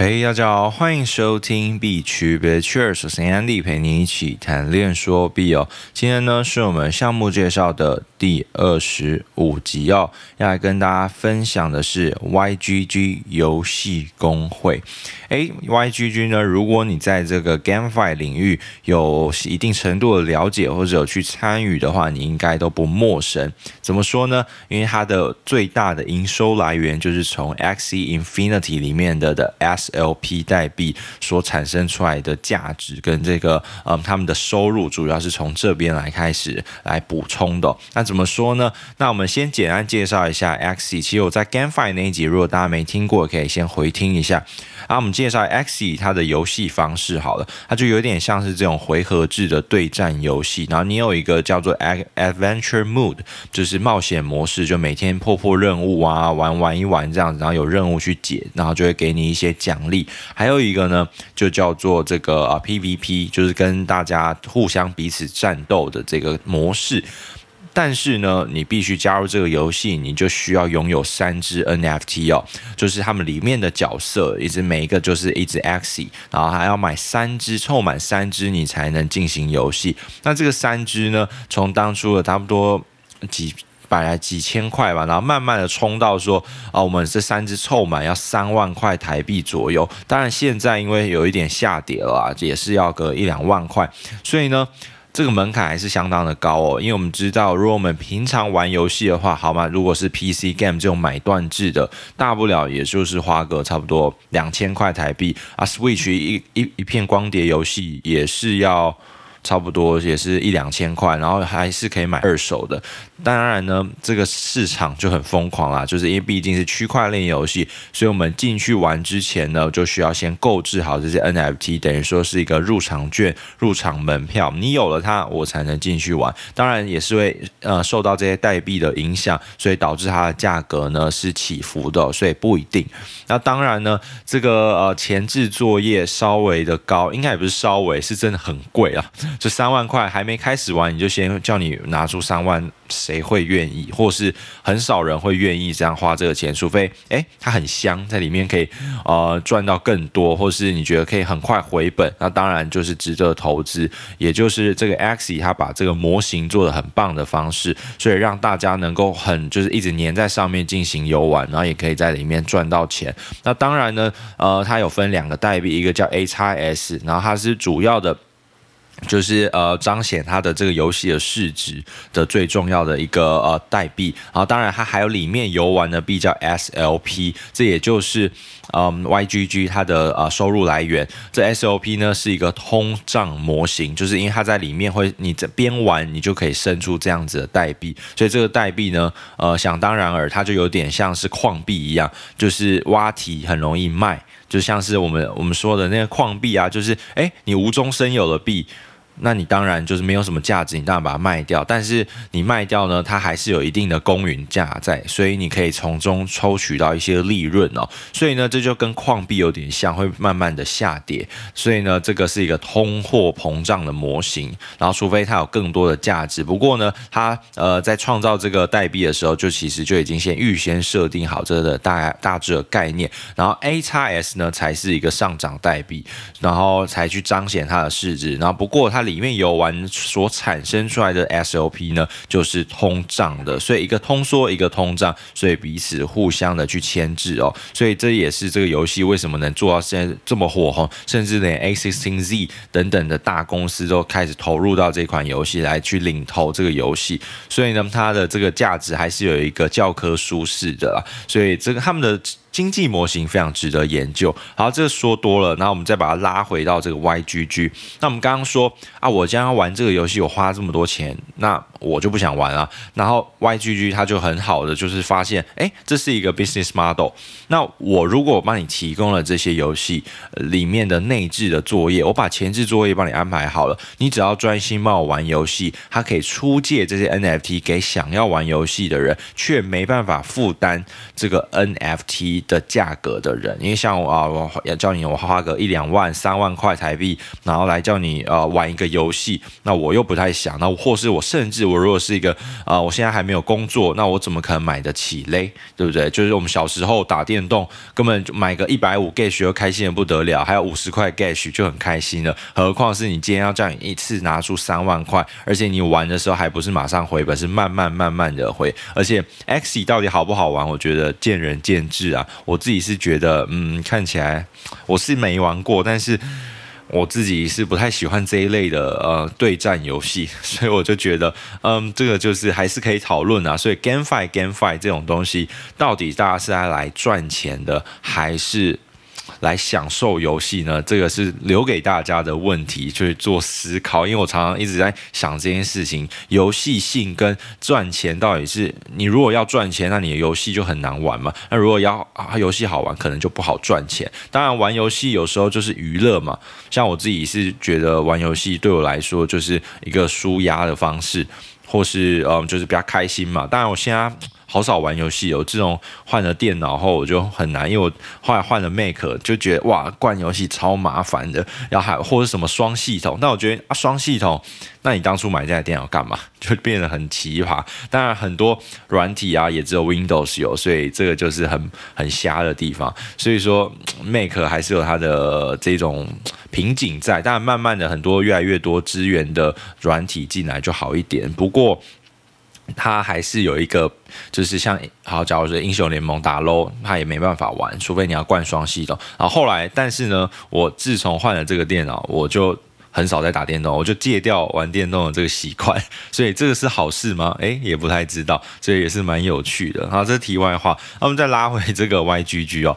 嘿，大家好，欢迎收听币趣别 Cheers，我是 Andy，陪你一起谈恋说币哦。今天呢是我们项目介绍的第二十五集哦，要来跟大家分享的是 YGG 游戏公会。诶，YGG 呢，如果你在这个 GameFi 领域有一定程度的了解或者有去参与的话，你应该都不陌生。怎么说呢？因为它的最大的营收来源就是从 Axie Infinity 里面的的 S LP 代币所产生出来的价值跟这个嗯，他们的收入主要是从这边来开始来补充的。那怎么说呢？那我们先简单介绍一下 xi。其实我在 GameFi 那一集，如果大家没听过，可以先回听一下。啊，我们介绍 xi 它的游戏方式好了，它就有点像是这种回合制的对战游戏。然后你有一个叫做 Adventure Mode，就是冒险模式，就每天破破任务啊，玩玩一玩这样子，然后有任务去解，然后就会给你一些奖励。还有一个呢，就叫做这个啊 PVP，就是跟大家互相彼此战斗的这个模式。但是呢，你必须加入这个游戏，你就需要拥有三只 NFT 哦，就是他们里面的角色，一只每一个就是一只 Axie，然后还要买三只，凑满三只你才能进行游戏。那这个三只呢，从当初的差不多几百来几千块吧，然后慢慢的冲到说啊，我们这三只凑满要三万块台币左右。当然现在因为有一点下跌了啊，也是要个一两万块，所以呢。这个门槛还是相当的高哦，因为我们知道，如果我们平常玩游戏的话，好吗？如果是 PC game 这种买断制的，大不了也就是花个差不多两千块台币啊。Switch 一一一片光碟游戏也是要。差不多也是一两千块，然后还是可以买二手的。当然呢，这个市场就很疯狂啦，就是因为毕竟是区块链游戏，所以我们进去玩之前呢，就需要先购置好这些 NFT，等于说是一个入场券、入场门票。你有了它，我才能进去玩。当然也是会呃受到这些代币的影响，所以导致它的价格呢是起伏的，所以不一定。那当然呢，这个呃前置作业稍微的高，应该也不是稍微，是真的很贵啊。这三万块还没开始玩，你就先叫你拿出三万。谁会愿意，或是很少人会愿意这样花这个钱？除非诶，它很香，在里面可以呃赚到更多，或是你觉得可以很快回本，那当然就是值得投资。也就是这个 Axi 它把这个模型做得很棒的方式，所以让大家能够很就是一直黏在上面进行游玩，然后也可以在里面赚到钱。那当然呢，呃，它有分两个代币，一个叫 AXS，然后它是主要的。就是呃彰显它的这个游戏的市值的最重要的一个呃代币，然后当然它还有里面游玩的币叫 SLP，这也就是嗯 YGG 它的呃收入来源。这 SLP 呢是一个通胀模型，就是因为它在里面会你这边玩你就可以生出这样子的代币，所以这个代币呢呃想当然尔它就有点像是矿币一样，就是挖题很容易卖，就像是我们我们说的那个矿币啊，就是诶你无中生有的币。那你当然就是没有什么价值，你当然把它卖掉。但是你卖掉呢，它还是有一定的公允价在，所以你可以从中抽取到一些利润哦。所以呢，这就跟矿币有点像，会慢慢的下跌。所以呢，这个是一个通货膨胀的模型。然后，除非它有更多的价值。不过呢，它呃在创造这个代币的时候，就其实就已经先预先设定好这个大大致的概念。然后 AXS 呢才是一个上涨代币，然后才去彰显它的市值。然后不过它。里面游玩所产生出来的 SOP 呢，就是通胀的，所以一个通缩，一个通胀，所以彼此互相的去牵制哦，所以这也是这个游戏为什么能做到现在这么火红，甚至连 A16Z 等等的大公司都开始投入到这款游戏来去领投这个游戏，所以呢，它的这个价值还是有一个教科书式的啦，所以这个他们的。经济模型非常值得研究。好，这个说多了，然后我们再把它拉回到这个 YGG。那我们刚刚说啊，我将要玩这个游戏，我花这么多钱，那我就不想玩了。然后 YGG 它就很好的就是发现，哎，这是一个 business model。那我如果帮你提供了这些游戏里面的内置的作业，我把前置作业帮你安排好了，你只要专心帮我玩游戏，它可以出借这些 NFT 给想要玩游戏的人，却没办法负担这个 NFT。的价格的人，因为像我啊，我要叫你我花个一两万、三万块台币，然后来叫你呃玩一个游戏，那我又不太想。那或是我甚至我如果是一个啊、我现在还没有工作，那我怎么可能买得起嘞？对不对？就是我们小时候打电动，根本就买个一百五 Gash 就开心的不得了，还有五十块 Gash 就很开心了。何况是你今天要叫你一次拿出三万块，而且你玩的时候还不是马上回本，是慢慢慢慢的回。而且 X 到底好不好玩？我觉得见仁见智啊。我自己是觉得，嗯，看起来我是没玩过，但是我自己是不太喜欢这一类的呃对战游戏，所以我就觉得，嗯，这个就是还是可以讨论啊。所以 GameFi GameFi 这种东西，到底大家是在来赚钱的，还是？来享受游戏呢？这个是留给大家的问题，去做思考。因为我常常一直在想这件事情，游戏性跟赚钱到底是你如果要赚钱，那你的游戏就很难玩嘛。那如果要游戏好玩，可能就不好赚钱。当然，玩游戏有时候就是娱乐嘛。像我自己是觉得玩游戏对我来说就是一个舒压的方式，或是嗯，就是比较开心嘛。当然，我现在。好少玩游戏，有这种换了电脑后我就很难，因为我后来换了 Mac，就觉得哇，灌游戏超麻烦的，然后还或者什么双系统，那我觉得啊双系统，那你当初买这台电脑干嘛？就变得很奇葩。当然很多软体啊也只有 Windows 有，所以这个就是很很瞎的地方。所以说 Mac 还是有它的这种瓶颈在，当然慢慢的很多越来越多资源的软体进来就好一点。不过。它还是有一个，就是像好，假如说英雄联盟打 LOL，它也没办法玩，除非你要灌双系统。然后后来，但是呢，我自从换了这个电脑，我就很少在打电动，我就戒掉玩电动的这个习惯。所以这个是好事吗？诶，也不太知道，所以也是蛮有趣的。好，这是题外话，那我们再拉回这个 YGG 哦。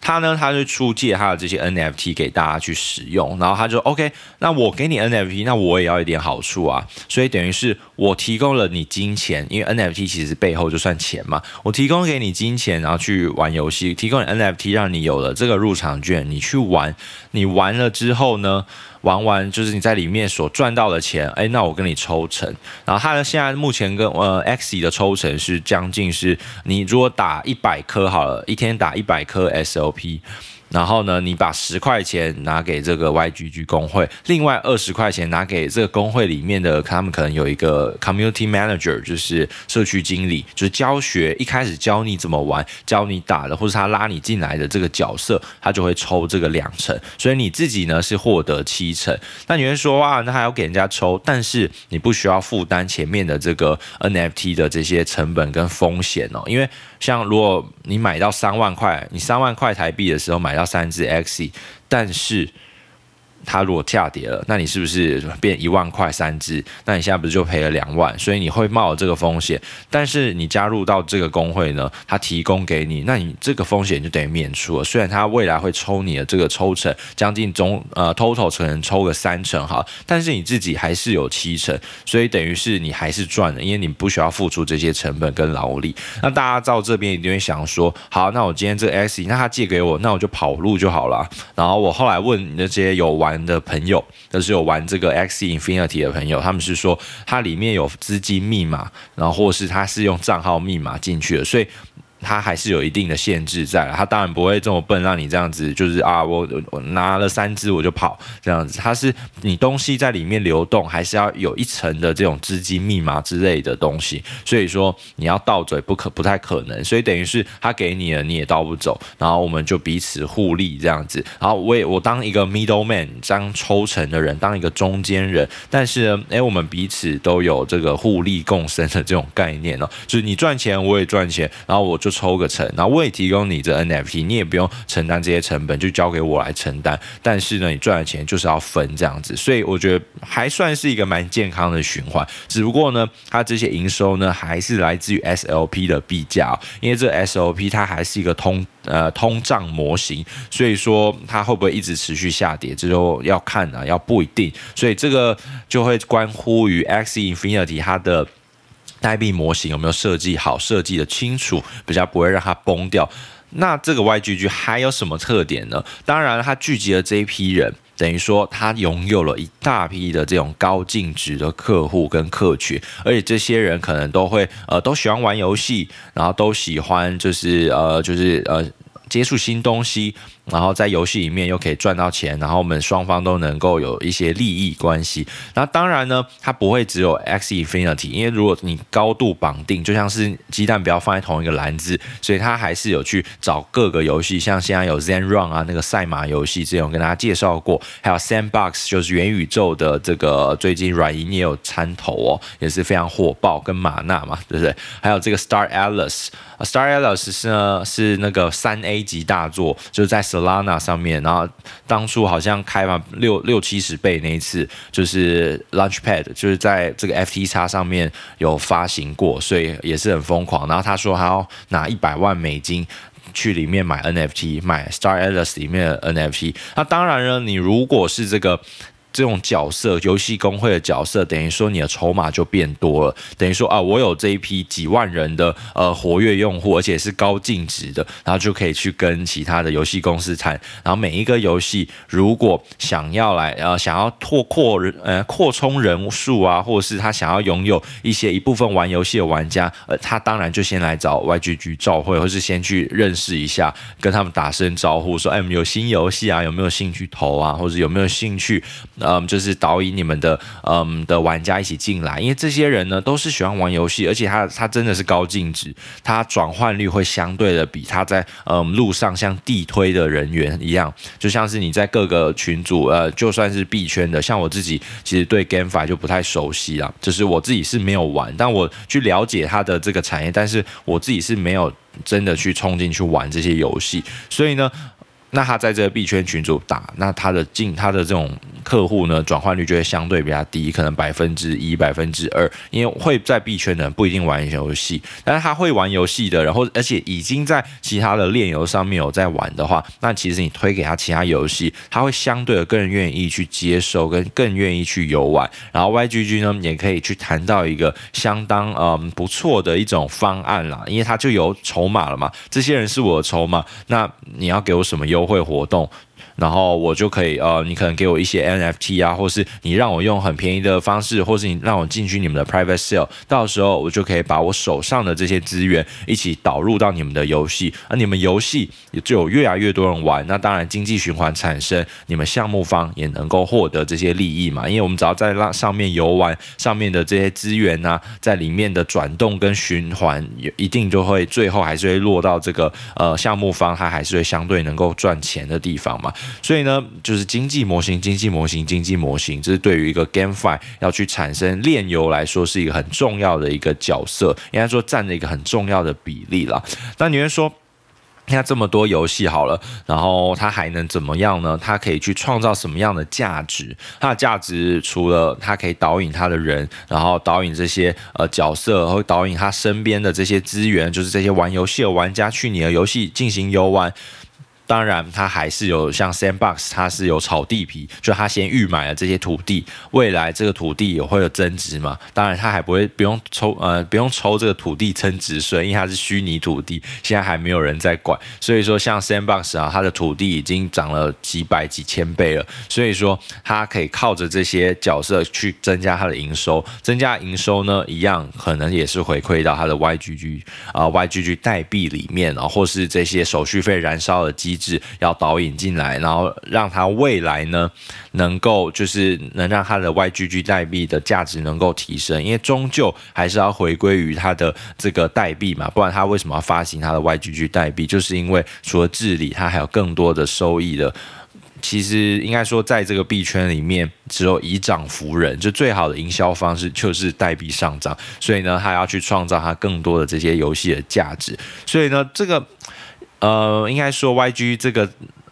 他呢，他就出借他的这些 NFT 给大家去使用，然后他就 OK，那我给你 NFT，那我也要一点好处啊，所以等于是我提供了你金钱，因为 NFT 其实背后就算钱嘛，我提供给你金钱，然后去玩游戏，提供 NFT 让你有了这个入场券，你去玩，你玩了之后呢？玩完就是你在里面所赚到的钱，哎，那我跟你抽成。然后他的现在目前跟呃 X 的抽成是将近是，你如果打一百颗好了，一天打一百颗 SLP。然后呢，你把十块钱拿给这个 YGG 公会，另外二十块钱拿给这个工会里面的，他们可能有一个 Community Manager，就是社区经理，就是教学一开始教你怎么玩，教你打的，或者他拉你进来的这个角色，他就会抽这个两成，所以你自己呢是获得七成。那你会说哇，那还要给人家抽，但是你不需要负担前面的这个 NFT 的这些成本跟风险哦，因为像如果你买到三万块，你三万块台币的时候买。要三只 X，但是。它如果下跌了，那你是不是变一万块三只？那你现在不是就赔了两万？所以你会冒这个风险。但是你加入到这个工会呢，它提供给你，那你这个风险就等于免除了。虽然它未来会抽你的这个抽成，将近总呃 total 可能抽个三成哈，但是你自己还是有七成，所以等于是你还是赚的，因为你不需要付出这些成本跟劳力。那大家到这边一定会想说，好，那我今天这个 Axie，那他借给我，那我就跑路就好了。然后我后来问那些有玩。的朋友，就是有玩这个 X Infinity 的朋友，他们是说它里面有资金密码，然后或是他是用账号密码进去的，所以。它还是有一定的限制在，它当然不会这么笨，让你这样子就是啊，我我拿了三只我就跑这样子。它是你东西在里面流动，还是要有一层的这种资金密码之类的东西。所以说你要盗嘴不可不太可能，所以等于是他给你了，你也盗不走。然后我们就彼此互利这样子。然后我也我当一个 middle man，当抽成的人，当一个中间人。但是呢，诶，我们彼此都有这个互利共生的这种概念哦，就是你赚钱我也赚钱，然后我。就抽个成，然后我也提供你这 NFT，你也不用承担这些成本，就交给我来承担。但是呢，你赚的钱就是要分这样子，所以我觉得还算是一个蛮健康的循环。只不过呢，它这些营收呢，还是来自于 SLP 的币价，因为这 SLP 它还是一个通呃通胀模型，所以说它会不会一直持续下跌，这就要看啊，要不一定。所以这个就会关乎于 X Infinity 它的。代币模型有没有设计好？设计的清楚，比较不会让它崩掉。那这个 YGG 还有什么特点呢？当然，它聚集了这一批人，等于说它拥有了一大批的这种高净值的客户跟客群，而且这些人可能都会呃都喜欢玩游戏，然后都喜欢就是呃就是呃。接触新东西，然后在游戏里面又可以赚到钱，然后我们双方都能够有一些利益关系。那当然呢，它不会只有 Xfinity，因为如果你高度绑定，就像是鸡蛋不要放在同一个篮子，所以它还是有去找各个游戏，像现在有 Zen Run 啊，那个赛马游戏，之前有跟大家介绍过，还有 Sandbox 就是元宇宙的这个，最近软银也有参投哦，也是非常火爆，跟马纳嘛，对不对？还有这个 Star Atlas，Star Atlas 是呢是那个三 A 级大作，就是在 Solana 上面，然后当初好像开完六六七十倍那一次，就是 Launchpad，就是在这个 FTX 上面有发行过，所以也是很疯狂。然后他说还要拿一百万美金去里面买 NFT，买 Star Atlas 里面的 NFT。那当然了，你如果是这个。这种角色，游戏公会的角色，等于说你的筹码就变多了。等于说啊，我有这一批几万人的呃活跃用户，而且是高净值的，然后就可以去跟其他的游戏公司谈。然后每一个游戏如果想要来呃想要拓扩人呃扩充人数啊，或者是他想要拥有一些一部分玩游戏的玩家，呃，他当然就先来找 YGG 照会，或是先去认识一下，跟他们打声招呼，说哎，有新游戏啊，有没有兴趣投啊，或者有没有兴趣？嗯，就是导引你们的嗯的玩家一起进来，因为这些人呢都是喜欢玩游戏，而且他他真的是高净值，他转换率会相对的比他在嗯路上像地推的人员一样，就像是你在各个群组呃，就算是币圈的，像我自己其实对 GameFi 就不太熟悉啊，就是我自己是没有玩，但我去了解他的这个产业，但是我自己是没有真的去冲进去玩这些游戏，所以呢。那他在这个币圈群组打，那他的进他的这种客户呢，转换率就会相对比较低，可能百分之一、百分之二，因为会在币圈的人不一定玩游戏，但是他会玩游戏的，然后而且已经在其他的链游上面有在玩的话，那其实你推给他其他游戏，他会相对的更愿意去接受，跟更愿意去游玩。然后 YGG 呢，也可以去谈到一个相当嗯不错的一种方案啦，因为他就有筹码了嘛，这些人是我的筹码，那你要给我什么优会活动？然后我就可以，呃，你可能给我一些 NFT 啊，或是你让我用很便宜的方式，或是你让我进去你们的 private sale，到时候我就可以把我手上的这些资源一起导入到你们的游戏，而你们游戏也就有越来越多人玩，那当然经济循环产生，你们项目方也能够获得这些利益嘛，因为我们只要在那上面游玩，上面的这些资源啊，在里面的转动跟循环，一定就会最后还是会落到这个呃项目方，它还是会相对能够赚钱的地方嘛。所以呢，就是经济模型、经济模型、经济模型，这是对于一个 GameFi 要去产生炼油来说是一个很重要的一个角色，应该说占了一个很重要的比例了。那你会说，那这么多游戏好了，然后它还能怎么样呢？它可以去创造什么样的价值？它的价值除了它可以导引它的人，然后导引这些呃角色，或导引他身边的这些资源，就是这些玩游戏的玩家去你的游戏进行游玩。当然，它还是有像 Sandbox，它是有炒地皮，就它先预买了这些土地，未来这个土地也会有增值嘛。当然，它还不会不用抽呃不用抽这个土地增值税，因为它是虚拟土地，现在还没有人在管。所以说，像 Sandbox 啊，它的土地已经涨了几百几千倍了。所以说，它可以靠着这些角色去增加它的营收，增加营收呢，一样可能也是回馈到它的 YGG 啊、YGG 代币里面啊，或是这些手续费燃烧的机。要导引进来，然后让它未来呢，能够就是能让它的 YGG 代币的价值能够提升，因为终究还是要回归于它的这个代币嘛，不然它为什么要发行它的 YGG 代币？就是因为除了治理，它还有更多的收益的。其实应该说，在这个币圈里面，只有以涨服人，就最好的营销方式就是代币上涨。所以呢，它要去创造它更多的这些游戏的价值。所以呢，这个。呃，应该说 YG 这个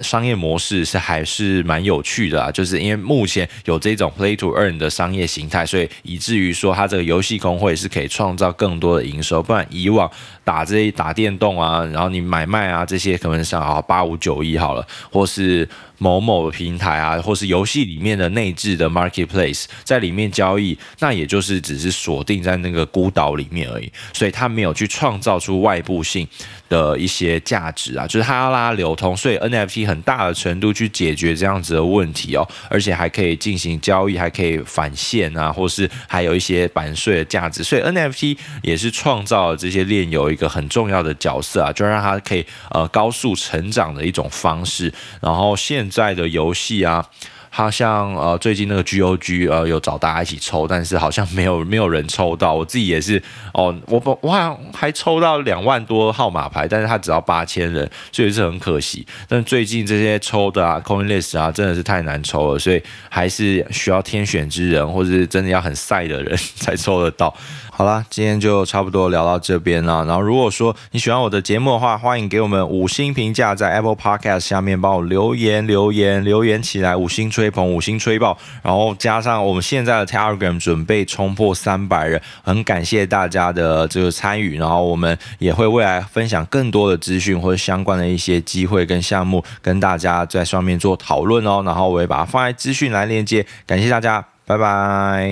商业模式是还是蛮有趣的啊，就是因为目前有这种 Play to Earn 的商业形态，所以以至于说它这个游戏公会是可以创造更多的营收，不然以往打这些打电动啊，然后你买卖啊这些可能像啊八五九一好了，或是。某某平台啊，或是游戏里面的内置的 marketplace，在里面交易，那也就是只是锁定在那个孤岛里面而已，所以它没有去创造出外部性的一些价值啊，就是它要拉流通，所以 NFT 很大的程度去解决这样子的问题哦，而且还可以进行交易，还可以返现啊，或是还有一些版税的价值，所以 NFT 也是创造了这些链游一个很重要的角色啊，就让它可以呃高速成长的一种方式。然后现在的游戏啊。好像呃最近那个 G O G 呃有找大家一起抽，但是好像没有 没有人抽到。我自己也是哦，我我好像还抽到两万多号码牌，但是他只要八千人，所以是很可惜。但最近这些抽的啊，CoinList 啊，真的是太难抽了，所以还是需要天选之人，或者是真的要很赛的人 才抽得到。好啦，今天就差不多聊到这边了。然后如果说你喜欢我的节目的话，欢迎给我们五星评价，在 Apple Podcast 下面帮我留言留言留言起来，五星吹捧，五星吹爆。然后加上我们现在的 Telegram 准备冲破三百人，很感谢大家的这个参与。然后我们也会未来分享更多的资讯或者相关的一些机会跟项目，跟大家在上面做讨论哦。然后我也把它放在资讯栏链接，感谢大家，拜拜。